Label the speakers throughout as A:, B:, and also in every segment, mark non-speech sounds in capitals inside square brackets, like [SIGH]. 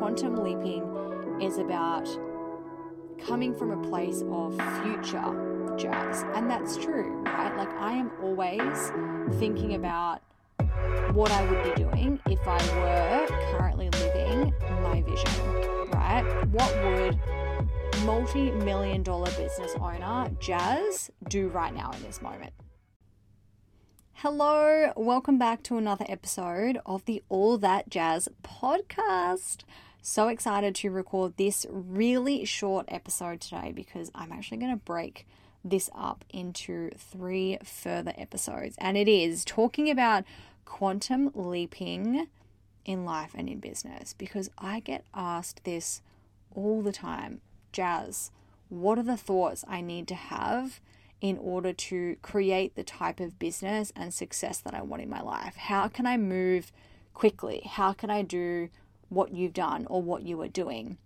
A: quantum leaping is about coming from a place of future jazz. And that's true, right? Like, I am always thinking about what I would be doing if I were currently living my vision, right? What would multi million dollar business owner Jazz do right now in this moment? Hello, welcome back to another episode of the All That Jazz podcast. So excited to record this really short episode today because I'm actually going to break this up into three further episodes. And it is talking about quantum leaping in life and in business because I get asked this all the time Jazz, what are the thoughts I need to have? in order to create the type of business and success that I want in my life? How can I move quickly? How can I do what you've done or what you are doing?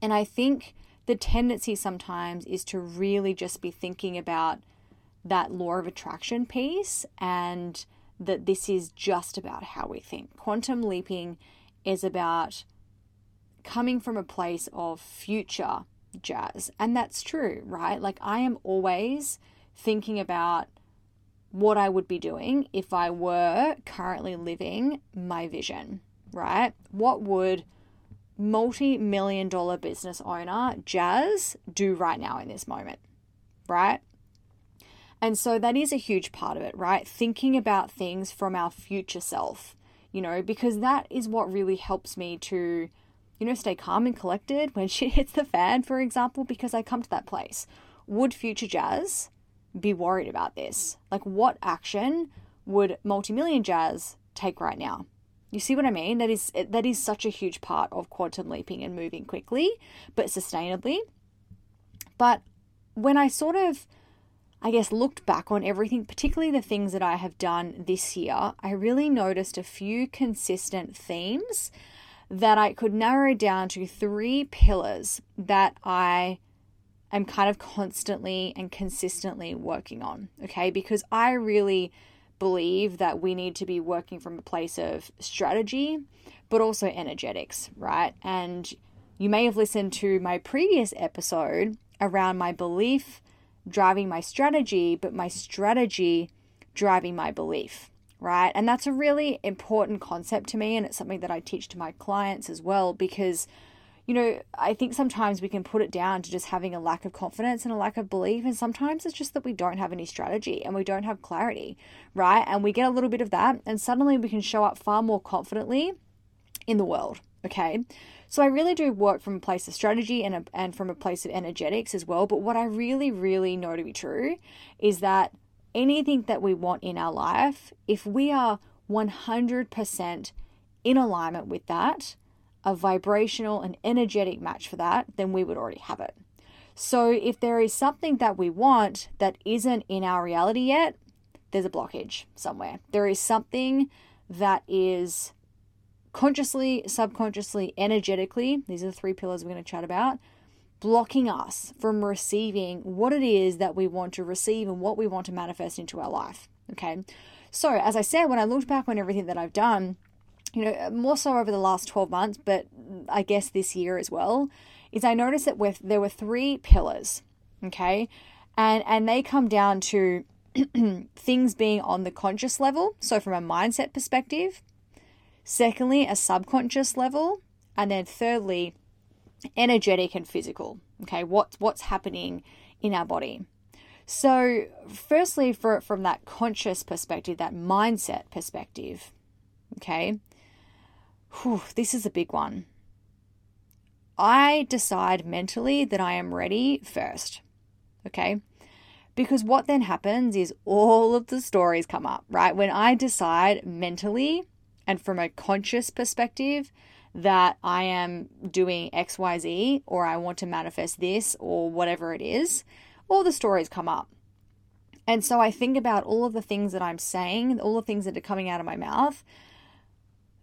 A: And I think the tendency sometimes is to really just be thinking about that law of attraction piece and that this is just about how we think. Quantum leaping is about coming from a place of future jazz. And that's true, right? Like I am always thinking about what I would be doing if I were currently living my vision, right? What would multi million dollar business owner Jazz do right now in this moment, right? And so that is a huge part of it, right? Thinking about things from our future self, you know, because that is what really helps me to you know, stay calm and collected when [LAUGHS] shit hits the fan, for example, because I come to that place. Would future Jazz be worried about this? Like, what action would multi-million Jazz take right now? You see what I mean? That is that is such a huge part of quantum leaping and moving quickly, but sustainably. But when I sort of I guess looked back on everything, particularly the things that I have done this year, I really noticed a few consistent themes that I could narrow down to three pillars that I am kind of constantly and consistently working on. Okay, because I really believe that we need to be working from a place of strategy, but also energetics, right? And you may have listened to my previous episode around my belief driving my strategy, but my strategy driving my belief right? And that's a really important concept to me. And it's something that I teach to my clients as well because, you know, I think sometimes we can put it down to just having a lack of confidence and a lack of belief. And sometimes it's just that we don't have any strategy and we don't have clarity, right? And we get a little bit of that, and suddenly we can show up far more confidently in the world, okay? So I really do work from a place of strategy and, a, and from a place of energetics as well. But what I really, really know to be true is that anything that we want in our life, if we are 100% in alignment with that, a vibrational and energetic match for that, then we would already have it. So if there is something that we want that isn't in our reality yet, there's a blockage somewhere. There is something that is consciously, subconsciously, energetically, these are the three pillars we're going to chat about, blocking us from receiving what it is that we want to receive and what we want to manifest into our life. Okay. So, as I said, when I looked back on everything that I've done, you know, uh, more so over the last 12 months, but I guess this year as well, is I noticed that with there were three pillars, okay? And and they come down to [CLEARS THROAT] things being on the conscious level, so from a mindset perspective, secondly, a subconscious level, and then thirdly, energetic and physical. Okay, what what's happening in our body. So, firstly, for from that conscious perspective, that mindset perspective, okay, whew, this is a big one. I decide mentally that I am ready first, okay, because what then happens is all of the stories come up, right? When I decide mentally and from a conscious perspective that I am doing XYZ or I want to manifest this or whatever it is, all the stories come up. And so I think about all of the things that I'm saying, all the things that are coming out of my mouth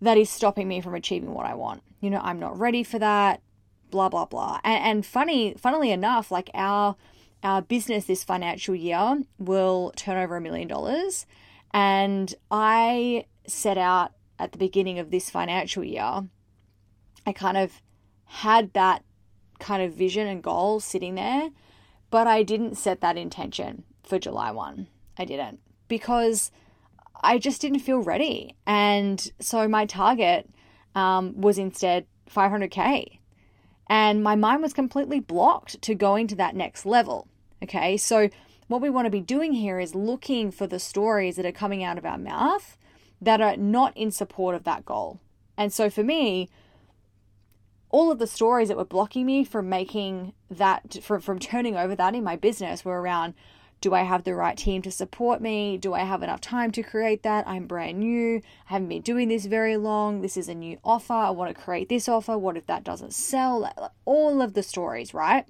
A: that is stopping me from achieving what I want. You know, I'm not ready for that, blah blah blah. And, and funny, funnily enough, like our our business this financial year will turn over a million dollars. And I set out at the beginning of this financial year I kind of had that kind of vision and goal sitting there, but I didn't set that intention for July 1. I didn't because I just didn't feel ready. And so my target um, was instead 500K. And my mind was completely blocked to going to that next level. Okay, so what we want to be doing here is looking for the stories that are coming out of our mouth that are not in support of that goal. And so for me, all of the stories that were blocking me from making that from, from turning over that in my business were around do I have the right team to support me? Do I have enough time to create that? I'm brand new. I haven't been doing this very long. This is a new offer. I want to create this offer. What if that doesn't sell? All of the stories, right?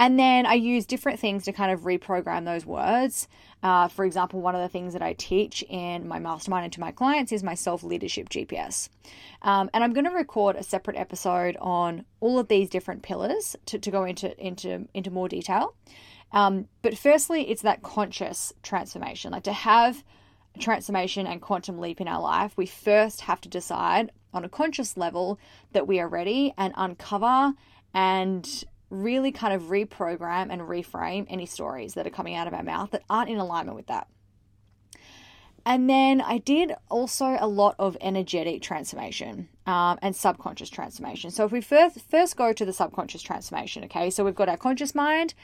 A: And then I use different things to kind of reprogram those words. Uh, for example, one of the things that I teach in my mastermind and to my clients is my self leadership GPS. Um, and I'm going to record a separate episode on all of these different pillars to, to go into, into, into more detail. Um, but firstly, it's that conscious transformation. Like to have transformation and quantum leap in our life, we first have to decide on a conscious level that we are ready and uncover and really kind of reprogram and reframe any stories that are coming out of our mouth that aren't in alignment with that. And then I did also a lot of energetic transformation um, and subconscious transformation. So if we first first go to the subconscious transformation, okay, so we've got our conscious mind,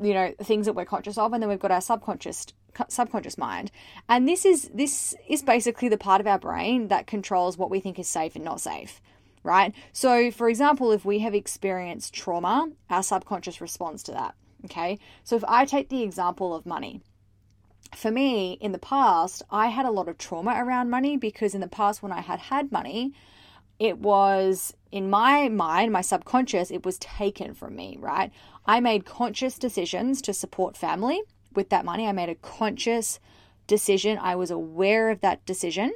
A: you know, things that we're conscious of, and then we've got our subconscious subconscious mind, and this is this is basically the part of our brain that controls what we think is safe and not safe right? So, for example, if we have experienced trauma, our subconscious responds to that. Okay. So, if I take the example of money, for me, in the past, I had a lot of trauma around money because in the past, when I had had money, it was in my mind, my subconscious, it was taken from me, right? I made conscious decisions to support family with that money. I made a conscious decision. I was aware of that decision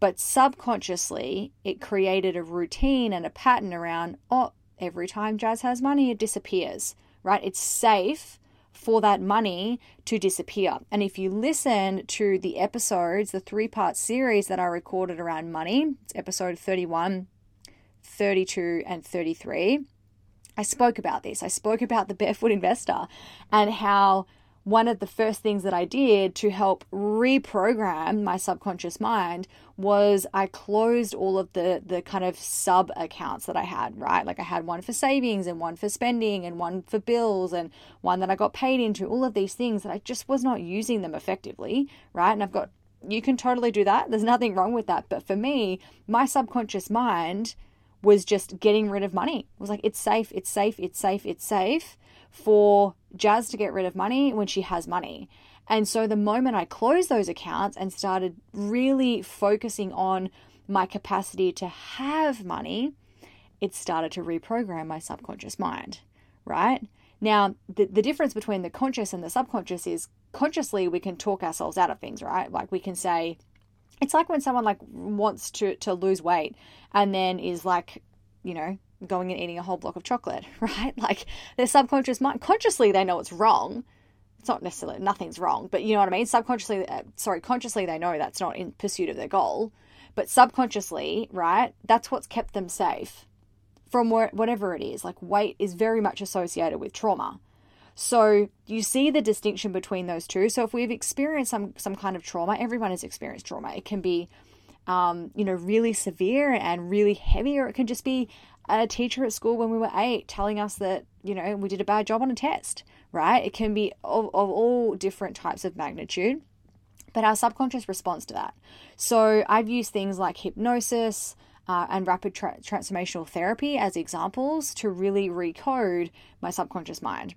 A: but subconsciously, it created a routine and a pattern around, oh, every time Jazz has money, it disappears, right? It's safe for that money to disappear. And if you listen to the episodes, the three part series that I recorded around money, it's episode 31, 32, and 33. I spoke about this. I spoke about the barefoot investor and how one of the first things that I did to help reprogram my subconscious mind was I closed all of the the kind of sub accounts that I had, right? Like I had one for savings and one for spending and one for bills and one that I got paid into, all of these things that I just was not using them effectively, right? And I've got you can totally do that. There's nothing wrong with that. But for me, my subconscious mind was just getting rid of money. It was like, it's safe, it's safe, it's safe, it's safe for Jazz to get rid of money when she has money. And so the moment I closed those accounts and started really focusing on my capacity to have money, it started to reprogram my subconscious mind, right? Now, the, the difference between the conscious and the subconscious is consciously we can talk ourselves out of things, right? Like we can say, it's like when someone like wants to to lose weight and then is like, you know, going and eating a whole block of chocolate, [LAUGHS] right? Like their subconscious mind, consciously they know it's wrong. It's not necessarily nothing's wrong, but you know what I mean. Subconsciously, uh, sorry, consciously they know that's not in pursuit of their goal, but subconsciously, right? That's what's kept them safe from whatever it is. Like weight is very much associated with trauma. So you see the distinction between those two. So if we've experienced some some kind of trauma, everyone has experienced trauma. It can be um, you know, really severe and really heavy, or it can just be a teacher at school when we were eight telling us that, you know, we did a bad job on a test, right? It can be of, of all different types of magnitude, but our subconscious responds to that. So I've used things like hypnosis, uh, and rapid tra- transformational therapy as examples to really recode my subconscious mind.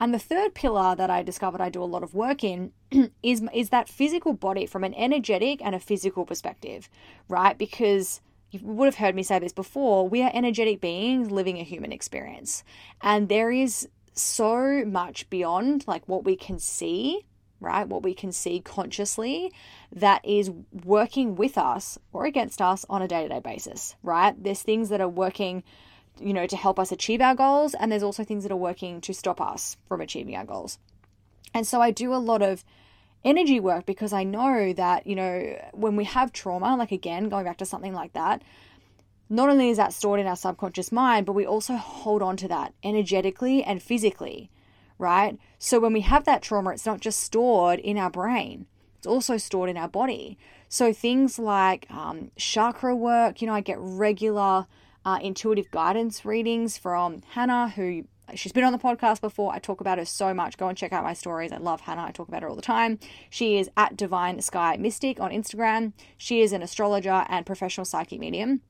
A: And the third pillar that I discovered I do a lot of work in [CLEARS THROAT] is is that physical body from an energetic and a physical perspective, right? Because you would have heard me say this before, we are energetic beings living a human experience. And there is so much beyond like what we can see, right? What we can see consciously that is working with us or against us on a day to day basis, right? There's things that are working, you know, to help us achieve our goals, and there's also things that are working to stop us from achieving our goals. And so I do a lot of energy work because I know that, you know, when we have trauma, like again, going back to something like that, not only is that stored in our subconscious mind, but we also hold on to that energetically and physically, right? So when we have that trauma, it's not just stored in our brain, it's also stored in our body. So things like um, chakra work, you know, I get regular uh, intuitive guidance readings from Hannah, who she's been on the podcast before. I talk about her so much. Go and check out my stories. I love Hannah. I talk about her all the time. She is at Divine Sky Mystic on Instagram. She is an astrologer and professional psychic medium.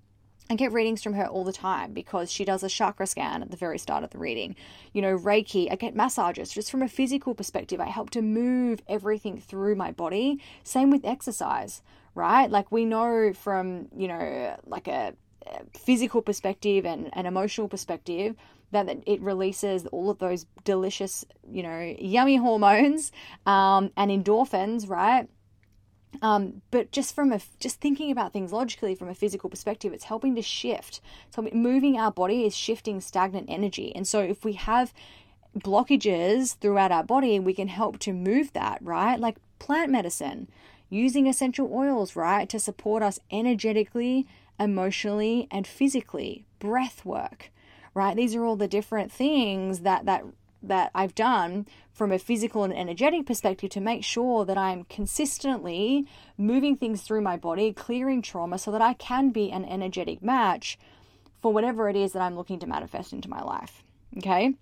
A: I get readings from her all the time because she does a chakra scan at the very start of the reading. You know, Reiki, I get massages just from a physical perspective. I help to move everything through my body. Same with exercise, right? Like we know from, you know, like a physical perspective and an emotional perspective that it releases all of those delicious, you know, yummy hormones um, and endorphins, right? Um, but just from a just thinking about things logically from a physical perspective, it's helping to shift. So moving our body is shifting stagnant energy, and so if we have blockages throughout our body, we can help to move that, right? Like plant medicine, using essential oils, right, to support us energetically, emotionally, and physically. Breath work, right? These are all the different things that that that I've done from a physical and energetic perspective to make sure that I'm consistently moving things through my body, clearing trauma so that I can be an energetic match for whatever it is that I'm looking to manifest into my life. Okay?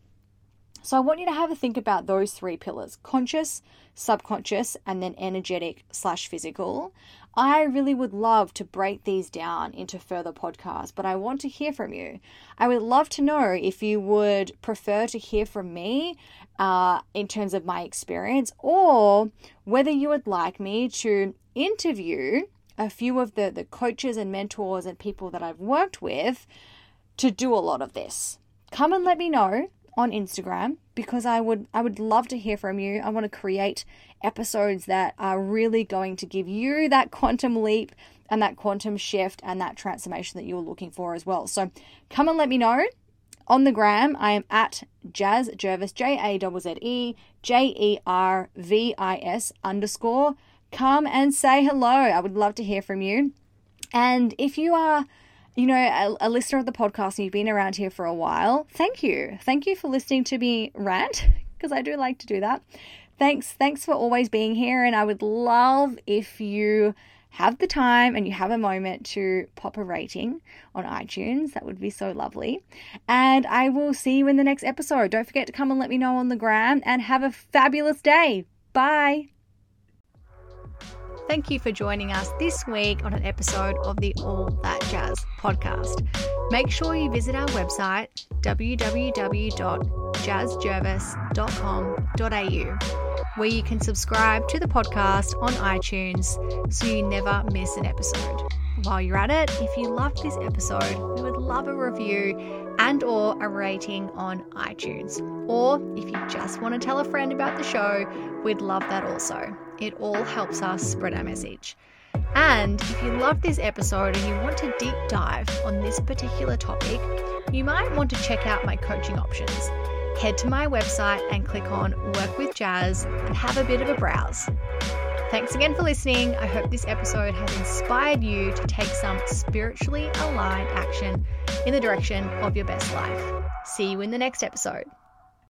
A: So I want you to have a think about those three pillars conscious, subconscious, and then energetic slash physical. I really would love to break these down into further podcasts, but I want to hear from you. I would love to know if you would prefer to hear from me uh, in terms of my experience or whether you would like me to interview a few of the, the coaches and mentors and people that I've worked with to do a lot of this. Come and let me know on Instagram because I would I would love to hear from you. I want to create episodes that are really going to give you that quantum leap and that quantum shift and that transformation that you're looking for as well. So come and let me know. On the gram, I am at Jazz Jervis, J A Z Z E J E R V I S underscore. Come and say hello. I would love to hear from you. And if you are you know, a, a, listener of the podcast and you've been around here for a while, thank you. Thank you for listening to me rant because I do like to do that. Thanks. Thanks for always being here. And I would love if you have the time and you have a moment to pop a rating on iTunes. That would be so lovely. And I will see you in the next episode. Don't forget to come and let me know on the gram and have a fabulous day. Bye. Thank you for joining us this week on an episode of the All That Jazz podcast. Make sure you visit our website www.jasjervis.com.au where you can subscribe to the podcast on iTunes so you never miss an episode. While you're at it, if you loved this episode, we would love a review and or a rating on iTunes. Or if you just want to tell a friend about the show, we'd love that also. It all helps us spread our message. And if you love this episode and you want to deep dive on this particular topic, you might want to check out my coaching options. Head to my website and click on Work with Jas and have a bit of a browse. Thanks again for listening. I hope this episode has inspired you to take some spiritually aligned action in the direction of your best life. See you in the next episode.